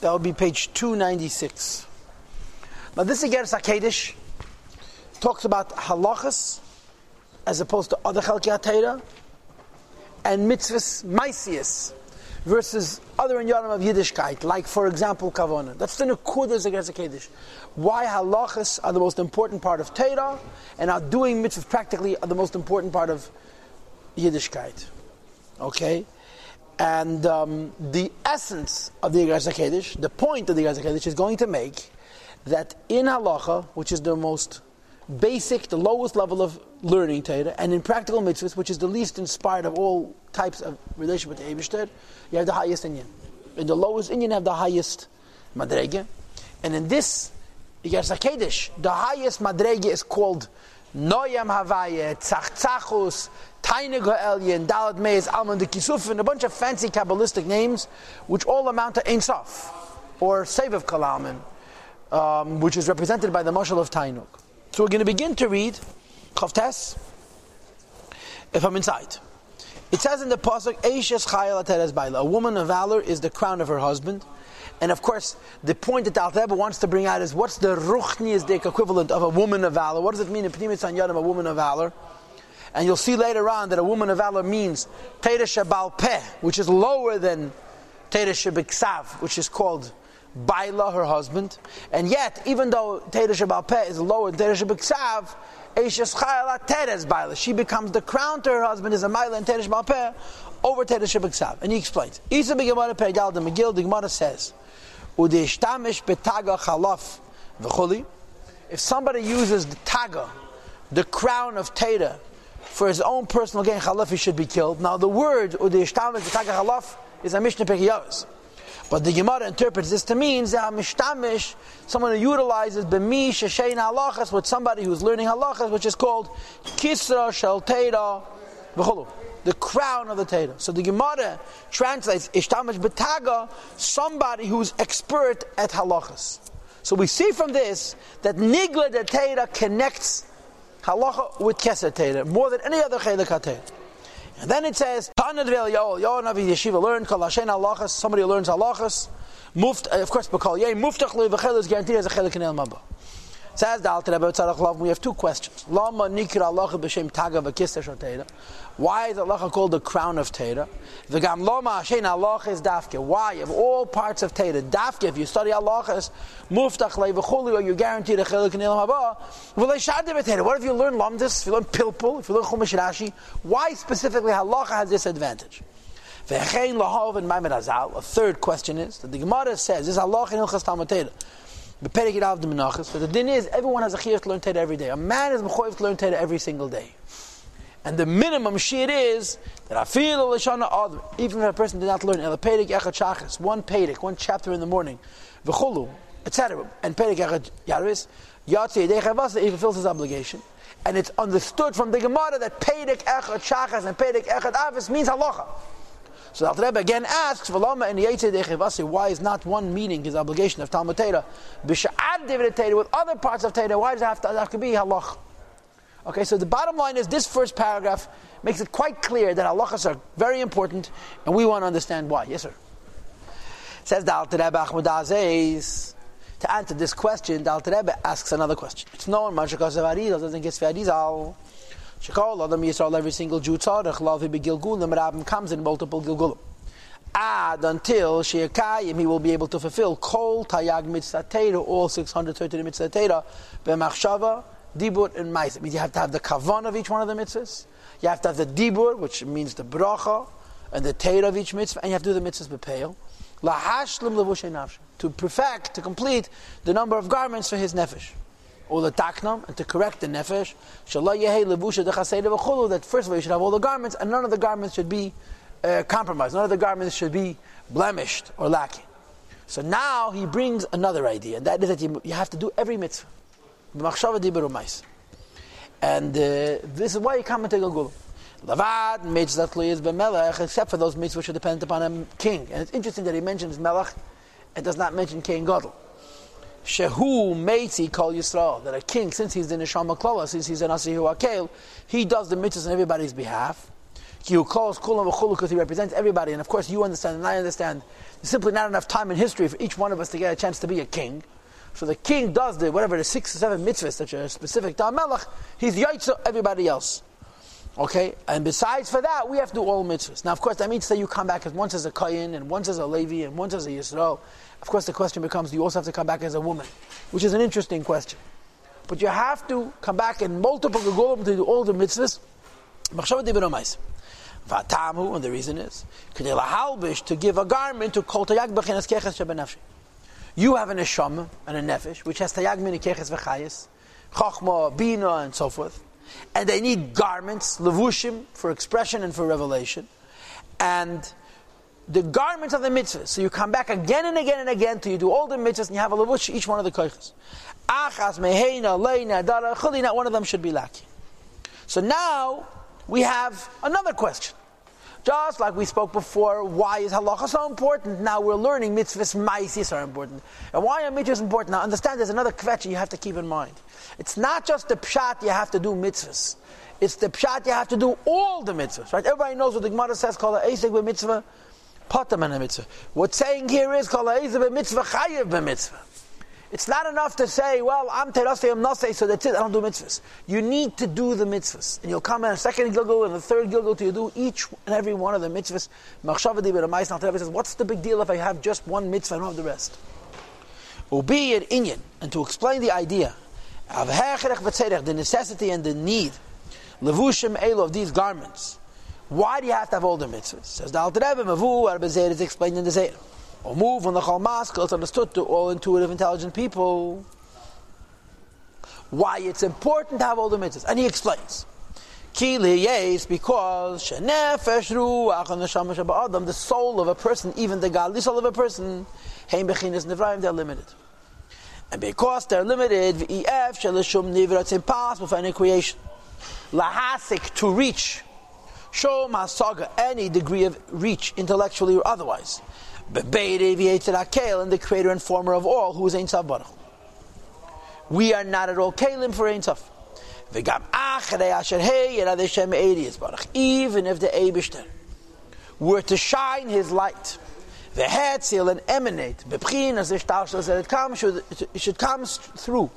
That would be page 296. Now, this again is Hakedish. Talks about halachas as opposed to other chalki and mitzvahs maisius versus other inyanim of Yiddishkeit, like for example kavona. That's the nekudas against Hakedish. Why halachas are the most important part of Torah and are doing mitzvahs practically are the most important part of Yiddishkeit. Okay? And um, the essence of the Igaz HaKedesh, the point of the Igaz HaKedesh is going to make that in halacha, which is the most basic, the lowest level of learning Torah, and in practical mitzvahs, which is the least inspired of all types of relationship with the Eibishter, you have the highest inyan. In the lowest inyan, you have the highest madrege. And in this, Igaz HaKedesh, the highest madrege is called Noyam Havaye, Tzachtzachus, Tainig Ha'elyin, Dalat Meis, Alman de Kisuf, and a bunch of fancy Kabbalistic names, which all amount to Ein Sof, or Seviv Kalalman, um, which is represented by the Mashal of Tainuk. So we're going to begin to read Chavtes, if I'm inside. It says in the Pasuk, Eishes Chayal Ateres Baila, a woman of valor is the crown of her husband. And of course, the point that Al Rebbe wants to bring out is what's the ruchniisdik equivalent of a woman of valor? What does it mean in Pnimis Yadim, a woman of valor? And you'll see later on that a woman of valor means Teira Shabal Peh, which is lower than Teira Shabiksav, which is called Baila, her husband. And yet, even though Teira Shabal Peh is lower than Teira Shabiksav, Teres. She becomes the crown to her husband is a Maila and Teira Shabal Peh over Teira Shabiksav. And he explains. Isa B'Gemara Peh Gal the Megil, the Gemara says, Udeshtamish betaga chalaf v'chuli. If somebody uses the taga, the crown of Teda, for his own personal gain, chalaf, he should be killed. Now the word udeshtamish betaga chalaf is a Mishnah Pekiyos. But the Gemara interprets this to mean mishtamish, someone who utilizes b'mi sheshein halachas with somebody who's learning halachas, which is called kisra shel teda v'chulu the crown of the Torah. So the Gemara translates Ishtamash Betaga, somebody who's expert at halachas. So we see from this that Nigla the Torah connects halacha with Keser Torah more than any other Chelik HaTorah. And then it says, Tanad Vel Yoel, Yoel Navi Yeshiva learned, Kol Hashem halachas, somebody learns halachas, Muft, of course, Bakal Yeh, Muftach V'chel is guaranteed as a Chelik in El Mabah. Says the Alter Rebbe we have two questions. Lama Nikra Allah b'Shem Taga v'Kista Shotera. Why is Allah called the crown of Teda? V'gam Lama Hashem Allah is Dafke. Why? Of all parts of Teda, Dafke, if you study Allah is Muftach Le v'Chuli, or you guarantee the Chelik in Ilam Haba, v'le Shadim Teda. What if you learn Lamdis, if you learn Pilpul, if you learn Chumash Rashi? Why specifically Allah has this advantage? A third question is that the Gemara says, is Allah in Ilchas Talmud Teda? But the din is, everyone has a chiyuv to learn Torah every day. A man is mechoyev to learn Torah every single day. And the minimum shit is that I feel lashana other, even if a person did not learn el pedic echad shachas, one pedic, one chapter in the morning, v'chulu, etc. And pedic echad yaris, yatsi yedei he fulfills his obligation. And it's understood from the Gemara that pedic echad shachas and pedic echad avis means halacha. So the Alter Rebbe again asks, "V'lama in Yetze why is not one meaning his obligation of Talmud Torah, b'sha'ad David Torah with other parts of Torah? Why does it have to, have to be halach?" Okay, so the bottom line is this first paragraph makes it quite clear that halachas are very important, and we want to understand why. Yes, sir. Says the Alter Rebbe Achmad Azeis. To answer this question, the Alter Rebbe asks another question. It's known, Mashakasav Arizal doesn't get Arizal. Shekol Adam Yisrael, every single Jew tzarech lav begilgulim. Rabbim comes in multiple gilgulim. Ad until Sheikayim, he will be able to fulfill Kol Tayag Mitzvah all 630 Mitzvah Teira, B'machshava, Dibur, and Ma'is. means you have to have the kavan of each one of the mitzvahs. You have to have the Dibur, which means the bracha, and the Teira of each mitzvah, and you have to do the mitzvahs b'peil. Lahashlim levushay. To perfect, to complete the number of garments for his nefesh or the taknam, and to correct the nefesh, that first of all you should have all the garments, and none of the garments should be uh, compromised. None of the garments should be blemished or lacking. So now he brings another idea, and that is that you, you have to do every mitzvah. And uh, this is why you come into Gilgul. Lavad mitzvah is b'melech, except for those mitzvahs which are dependent upon a king. And it's interesting that he mentions melech and does not mention king gadol. Shehu Meitzi Kol Yisrael, that a king, since he's the Neshama Klala, since he's an Asihu Akel, he does the mitzvahs on everybody's behalf. He calls kulam v'chulu because he represents everybody, and of course you understand and I understand. There's simply not enough time in history for each one of us to get a chance to be a king. So the king does the whatever the six or seven mitzvahs that are specific to Melech. He's yaitza everybody else. Okay, and besides for that, we have to do all mitzvahs. Now, of course, that means that you come back as once as a kohen, and once as a levi, and once as a yisrael. Of course, the question becomes: Do you also have to come back as a woman? Which is an interesting question. But you have to come back in multiple gegulim to do all the mitzvahs. Vatamu, and the reason is to give a garment to kol tayag b'chinas keches shebenafshi. You have an neshama and a nefesh which has tayag min keches v'chayis, chachma, bina, and so forth, and they need garments, levushim, for expression and for revelation, and the garments of the mitzvahs. So you come back again and again and again till you do all the mitzvahs and you have a levush each one of the koiches. Achas, meheina, leina, dara, chuli, not one of them should be lacking. So now we have another question. Just like we spoke before, why is halacha so important? Now we're learning mitzvahs maisis are important. And why are mitzvahs important? Now understand there's another kvetch you have to keep in mind. It's not just the pshat you have to do mitzvahs. It's the pshat you have to do all the mitzvahs, right? Everybody knows what the Gemara says, called a esek mitzvah, mitzvah. What's saying here is esek mitzvah, chayev mitzvah. It's not enough to say, well, I'm terasei, I'm nasei, so that's it, I don't do mitzvahs. You need to do the mitzvahs. And you'll come in a second gilgul and the third gilgul till you do each and every one of the mitzvahs. Machshavadi B'Ramais Nachtev says, what's the big deal if I have just one mitzvah and have the rest? Ubi an inyan, and to explain the idea of the necessity and the need, levushim elo of these garments. Why do you have to have all the mitzvahs? Says the Alter Rebbe, Mavu, Rabbi Zeir is explained in the Zeir or move on the Chalmaskal, it's understood to all intuitive, intelligent people why it's important to have all the mitzvahs. And he explains. Yes, because the same as Adam the soul of a person, even the godly soul of a person, heim bechinas nevraim, they're limited. And because they're limited, it's impossible for any creation. Lahasik, to reach, show masaga, any degree of reach, intellectually or otherwise and the creator and former of all, who is Ein Tzav Baruch. We are not at all Kalim for Ein Tzav. Even if the Eibishter were to shine his light, the head hetzil and emanate, it should come through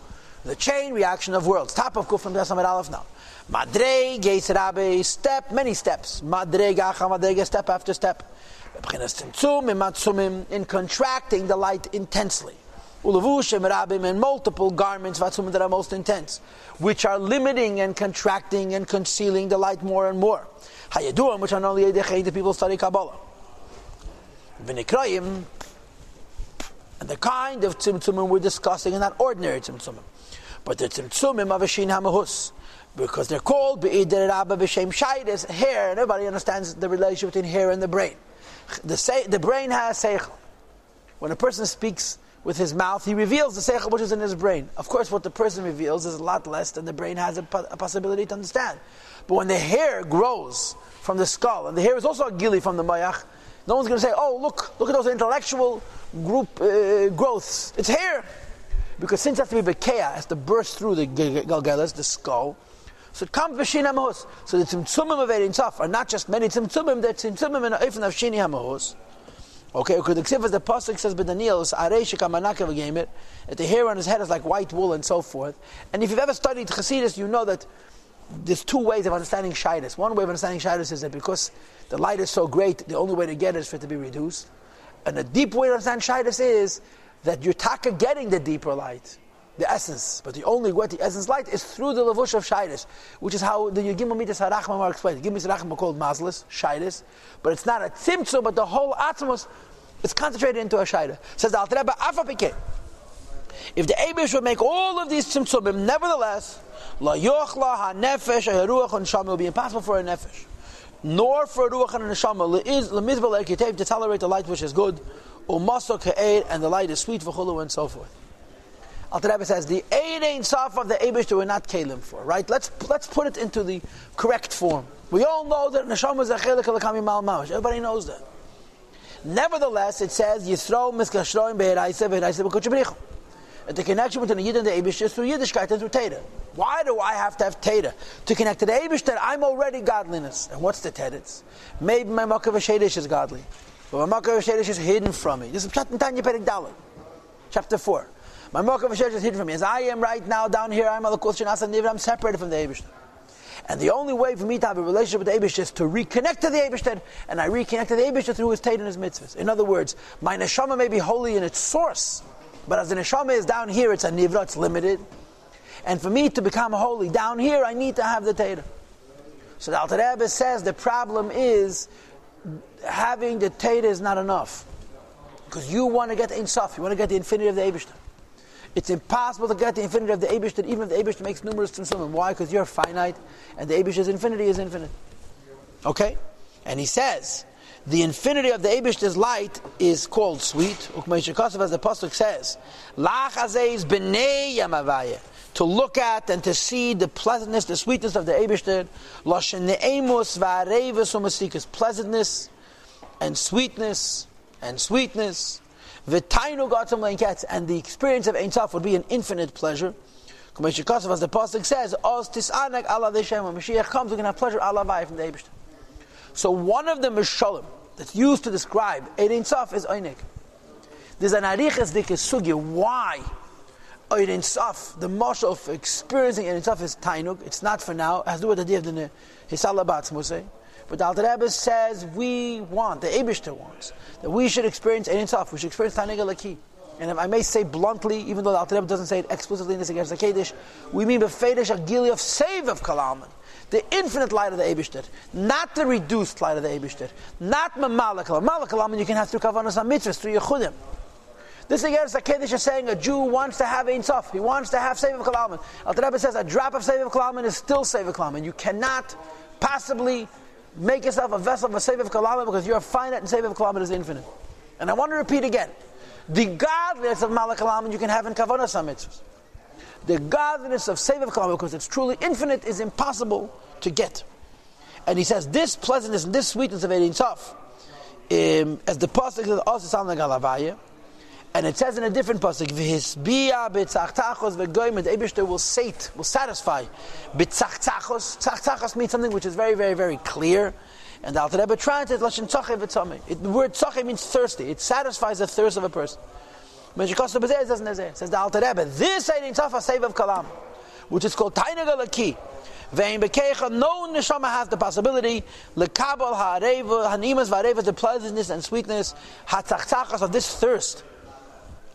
the chain reaction of worlds. Top of Kuf from Besamad Aleph now. Madre, Geis Rabbe, step, many steps. Madre, Gacha, Madre, step after step in contracting the light intensely. Ulavushim Rabbim and multiple garments that are most intense, which are limiting and contracting and concealing the light more and more. Hayaduam, which are only the people study Kabbalah. V'nikrayim, and the kind of tzimtzumim we're discussing are not ordinary tzimtzumim, but the tzimtzumim of a shin hamahus, because they're called be'idir rabba b'shem shaydis, hair, and everybody understands the relationship between hair and the brain the, say, the brain has seichel. When a person speaks with his mouth, he reveals the seichel which is in his brain. Of course, what the person reveals is a lot less than the brain has a, a possibility to understand. But when the hair grows from the skull, and the hair is also a gili from the mayach, no one's going to say, "Oh, look, look at those intellectual group uh, growths." It's hair, because since it has to be bekeah, has to burst through the galgelas, the skull. So it comes b'shin hamahus. So the tzimtzumim of Erin Tzaf are not just many tzimtzumim, they're tzimtzumim in a of shini hamahus. Okay, because the ksiv the pasuk says, "But Daniel is arei shekamanakav it." That the hair on his head is like white wool and so forth. And if you've ever studied Chassidus, you know that there's two ways of understanding shyness. One way of understanding shyness is that because the light is so great, the only way to get it is for it to be reduced. And the deep way to understand shyness is that you're taka getting the deeper light the essence. But the only way the essence light is through the levush of shairis, which is how the Yigimah Midas Harachma are explained. Yigimah Harachma are called mazlis, shairis, but it's not a tzimtzu, but the whole atmos is concentrated into a shaira. Says the Alter Rebbe, Afapike. If the Abish would make all of these tzimtzumim, nevertheless, la yochla ha nefesh ha ruach and will be impossible for a nefesh, nor for a ruach and a shama lemizbal er to tolerate the light which is good, umasok ha'ed, and the light is sweet for chulu and so forth. Rebbe says the eight ain't sof of the Eibushter we're not kalim for, right? Let's let's put it into the correct form. We all know that neshama is a chelik alakami mal mamash. Everybody knows that. Nevertheless, it says Yisro miskashroim be'eraisa be'eraisa b'kuchabrichim. And the connection between the Yid and the Abish is through Yiddishkeit and through Teda. Why do I have to have Teda? To connect to the Abish that I'm already godliness. And what's the Teretz? Maybe my Makav is godly. But my Makav is hidden from me. This is Pshat Tanya Perek chapter 4. My Makav Shadish is hidden from me. As I am right now down here, I'm Alakul Shanasa Nivra, I'm separated from the Abish. And the only way for me to have a relationship with the Abish is to reconnect to the Abish, and I reconnect to the Abish through his Tate and his mitzvahs. In other words, my neshama may be holy in its source, but as the neshama is down here, it's a nivra, it's limited. And for me to become holy down here, I need to have the Tate. So the Alter Rebbe says the problem is having the Tate is not enough. Because you want to get the Insaf, you want to get the infinity of the Abishter. It's impossible to get the infinity of the Abishter, even if the Abishter makes numerous tzimtzumim. Why? Because you're finite, and the Abishter's infinity is infinite. Okay? And he says, the infinity of the Abishter's light is called sweet. As the Pasuk says, b'nei yamavaya to look at and to see the pleasantness, the sweetness of the Eibishter, Loshen Ne'emus u'masikas, pleasantness and sweetness and sweetness, and the experience of Ein Sof would be an infinite pleasure. As the Pasuk says, Oz tisanek ala Deshem, when Mashiach comes, we're going to have pleasure ala from the Eibishter. So one of the Mishalim that's used to describe Ein Sof is Einik. There's an Arichas Dikes Why? Ein Sof, the marshal of experiencing Ein Sof is Tainuk. It's not for now. It has to do with the idea of the Hisalabat Musay. But the Alter Rebbe says we want, the Abishter wants, that we should experience Ein Sof. We should experience Tainuk Alaki. And if I may say bluntly, even though the Alter Rebbe doesn't say it explicitly in this against the Kaddish, we mean Befedish Agili of save of Kalaman. The infinite light of the Abishter, not the reduced light of the Abishter, not Mamalakalam. Mamalakalam you can have through Kavanas Mitzvahs, through Yechudim. This again is a Kiddush is saying a Jew wants to have Ein Sof. He wants to have Sefer Kalaman. Al Rebbe says a drop of Sefer Kalaman is still Sefer Kalaman. You cannot possibly make yourself a vessel of a Sefer Kalaman because you're finite and Sefer Kalaman is infinite. And I want to repeat again. The godliness of Malak Kalaman you can have in Kavanah Mitzvahs. The godliness of Sefer Kalaman, because it's truly infinite, is impossible to get. And he says this pleasantness and this sweetness of Ein Sof, um, as the Pasuk says, also sound like and it says in a different pasuk, "V'hisbia b'tzachtachos v'goyim." The Eibushter will sate, will satisfy. B'tzachtachos. Tzachtachos means something which is very, very, very clear. And the Alter Rebbe translates lashon tzache v'tzame. The word tzache means thirsty. It satisfies the thirst of a person. Meshikosta b'zeh doesn't nezeh. Says the Alter Rebbe. This ain't tzafa save of kalam, which is called tainag alaki. Vein bekecha, no neshama has the possibility lekabel ha'areva hanimas v'areva the pleasantness and sweetness hatzachtzachas of this thirst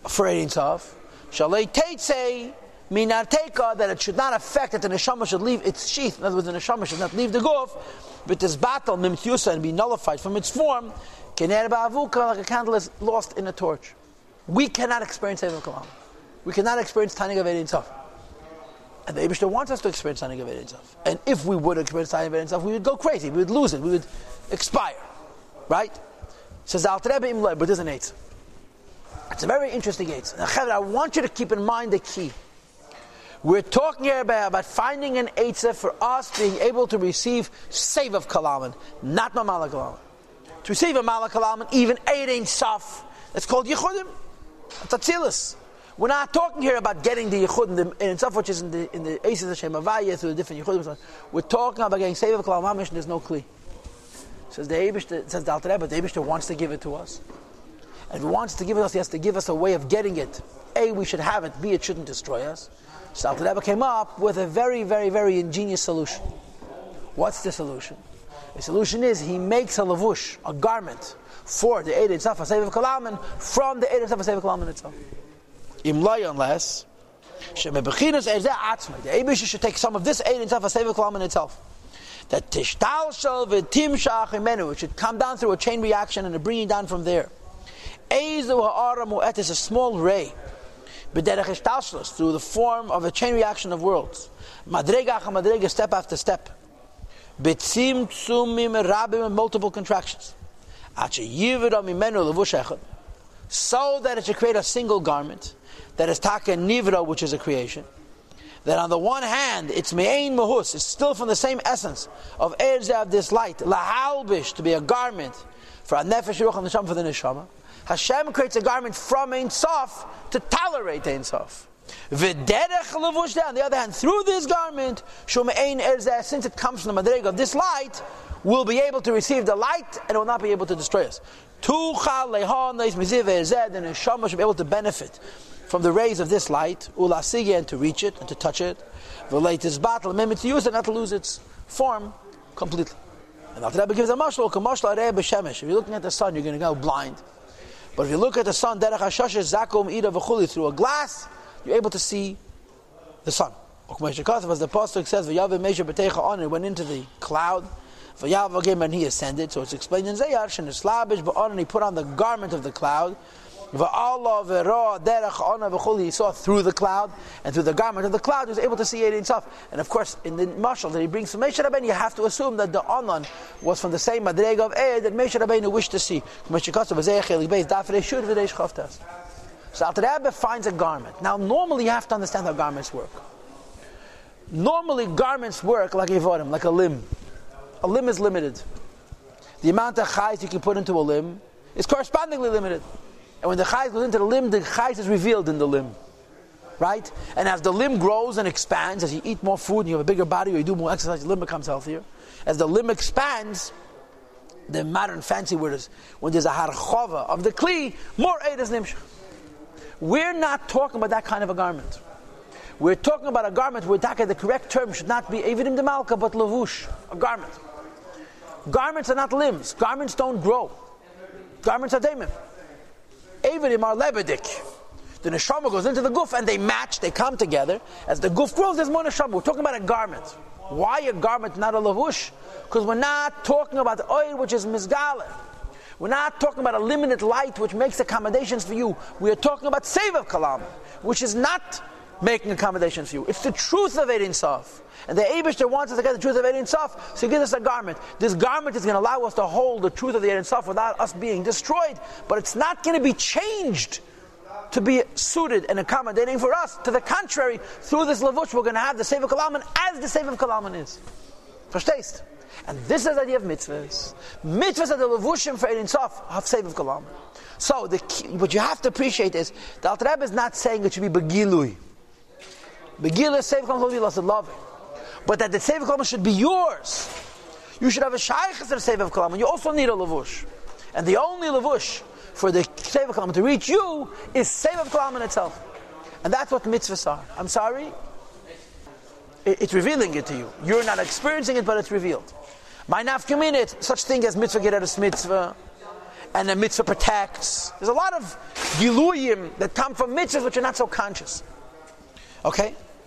for Ein Sof. Shalei Teitze Minarteka that it should not affect that the neshama should leave its sheath. In other words, the neshama should not leave the goof, but this battle mimthusa and be nullified from its form. Kener ba'avuka like a candle is lost in a torch. We cannot experience Eivel Kalam. We cannot experience Tani of Sof. And the Abishter wants us to experience Tani of Sof. And if we would experience Tani of Ein Sof, we would go crazy. We would lose it. We would expire. Right? Says Alter Rebbe Imlay, but there's an eight. It's a very interesting Eitzah. I want you to keep in mind the key. We're talking here about, about finding an Eitzah for us being able to receive save of Kalaman, not Mamala Kalaman. To receive a Mamala Kalaman, even eight Saf. it's called Yechudim. Atzilus. We're not talking here about getting the Yechudim, and stuff which is in the in the Eitzah through the different Yechudim. We're talking about getting save of Kalaman, there's no Kli. Says the Eibush, says the Alter Rebbe, the Eibush wants to give it to us. If he wants to give it us, he has to give us a way of getting it. A, we should have it. B, it shouldn't destroy us. So Alter came up with a very, very, very ingenious solution. What's the solution? The solution is he makes a lavush, a garment, for the Eid itself, a Sefer Kalaman, from the Eid itself, a Sefer Kalaman itself. Imlay, unless, er the Abish should take some of this Eid itself, a Sefer Kalaman itself. That Tishtal Shal V'Tim Shach it should come down through a chain reaction and a bringing down from there. Ezu ha'ara mu'et is a small ray. B'derech ishtalshlos, through the form of a chain reaction of worlds. Madrega madrega, step after step. B'tzim tsumim rabim, and multiple contractions. So that it should create a single garment. That is taka nivra, which is a creation. That on the one hand, it's me'ain mahus, it's still from the same essence of erze of this light, lahalbish, to be a garment for a nefesh ruach and for the neshama. Hashem creates a garment from Ein Sof to tolerate Ein Sof. V'derech levush On the other hand, through this garment, shumein erzeh, since it comes from the madreg of this light, we'll be able to receive the light and will not be able to destroy us. Tuchal lehon leis miziv erzeh, the neshama should be able to benefit from the rays of this light, ulasigi, and to reach it and to touch it. The latest battle, maybe to use it, not to lose its form completely. And the Rebbe gives a mashal. If you're looking at the sun, you're going to go blind. But if you look at the sun, derech hashash zakum ida v'chuli, through a glass, you're able to see the sun. As the pasuk says, "V'yavim measure b'teicha on," it went into the cloud. V'yav and he ascended. So it's explained in Zayar, and he put on the garment of the cloud. He saw through the cloud and through the garment of the cloud, he was able to see it himself. And of course, in the marshal that he brings from Moshe Rabbeinu, you have to assume that the Anan was from the same Madrega of Ed that Moshe Rabbeinu wished to see. So Alter Rebbe finds a garment. Now, normally you have to understand how garments work. Normally, garments work like a vodim, like a limb. A limb is limited. The amount of chayes you can put into a limb is correspondingly limited. And when the chayes goes into the limb, the chayes is revealed in the limb. Right? And as the limb grows and expands, as you eat more food and you have a bigger body or you do more exercise, the limb becomes healthier. As the limb expands, the modern fancy word is when there's a harchova of the kli, more aid is nimshach. We're not talking about that kind of a garment. We're talking about a garment where the correct term should not be evidim de malka, but lavush, a garment. Garments are not limbs. Garments don't grow. Garments are daimim. Evidim are lebedik. The neshama goes into the guf and they match, they come together. As the guf grows, there's more neshama. We're talking about a garment. Why a garment, not a lavush? Because we're not talking about the oil which is mizgale. We're not talking about a limited light which makes accommodations for you. We are talking about save of kalam, which is not making accommodations for you. It's the truth of Ein Sof. And the Abishter wants us to get the truth of Ein Sof, so he gives us a garment. This garment is going to allow us to hold the truth of the Ein Sof without us being destroyed, but it's not going to be changed to be suited and accommodating for us. To the contrary, through this lavush, we're going to have the Sefer Kalaman as the Sefer Kalaman is. Verstehst? And this is the idea of mitzvahs. Mitzvahs are the levushim for Ein Sof, have Sefer Kalaman. So, the what you have to appreciate is, the Alter Rebbe is not saying it should be begilui. Begilui, Sefer Kalaman, will be love But that the Sefer Kalaman should be yours. You should have a shaykhs of Sefer and You also need a levush. And the only levush for the Sefer Kalaman to reach you is Sefer Kalaman itself. And that's what mitzvahs are. I'm sorry, it's revealing it to you. You're not experiencing it, but it's revealed. My nafkaminit, such thing as mitzvah get gereres mitzvah, and a mitzvah protects. There's a lot of giluyim that come from mitzvahs which are not so conscious. Okay?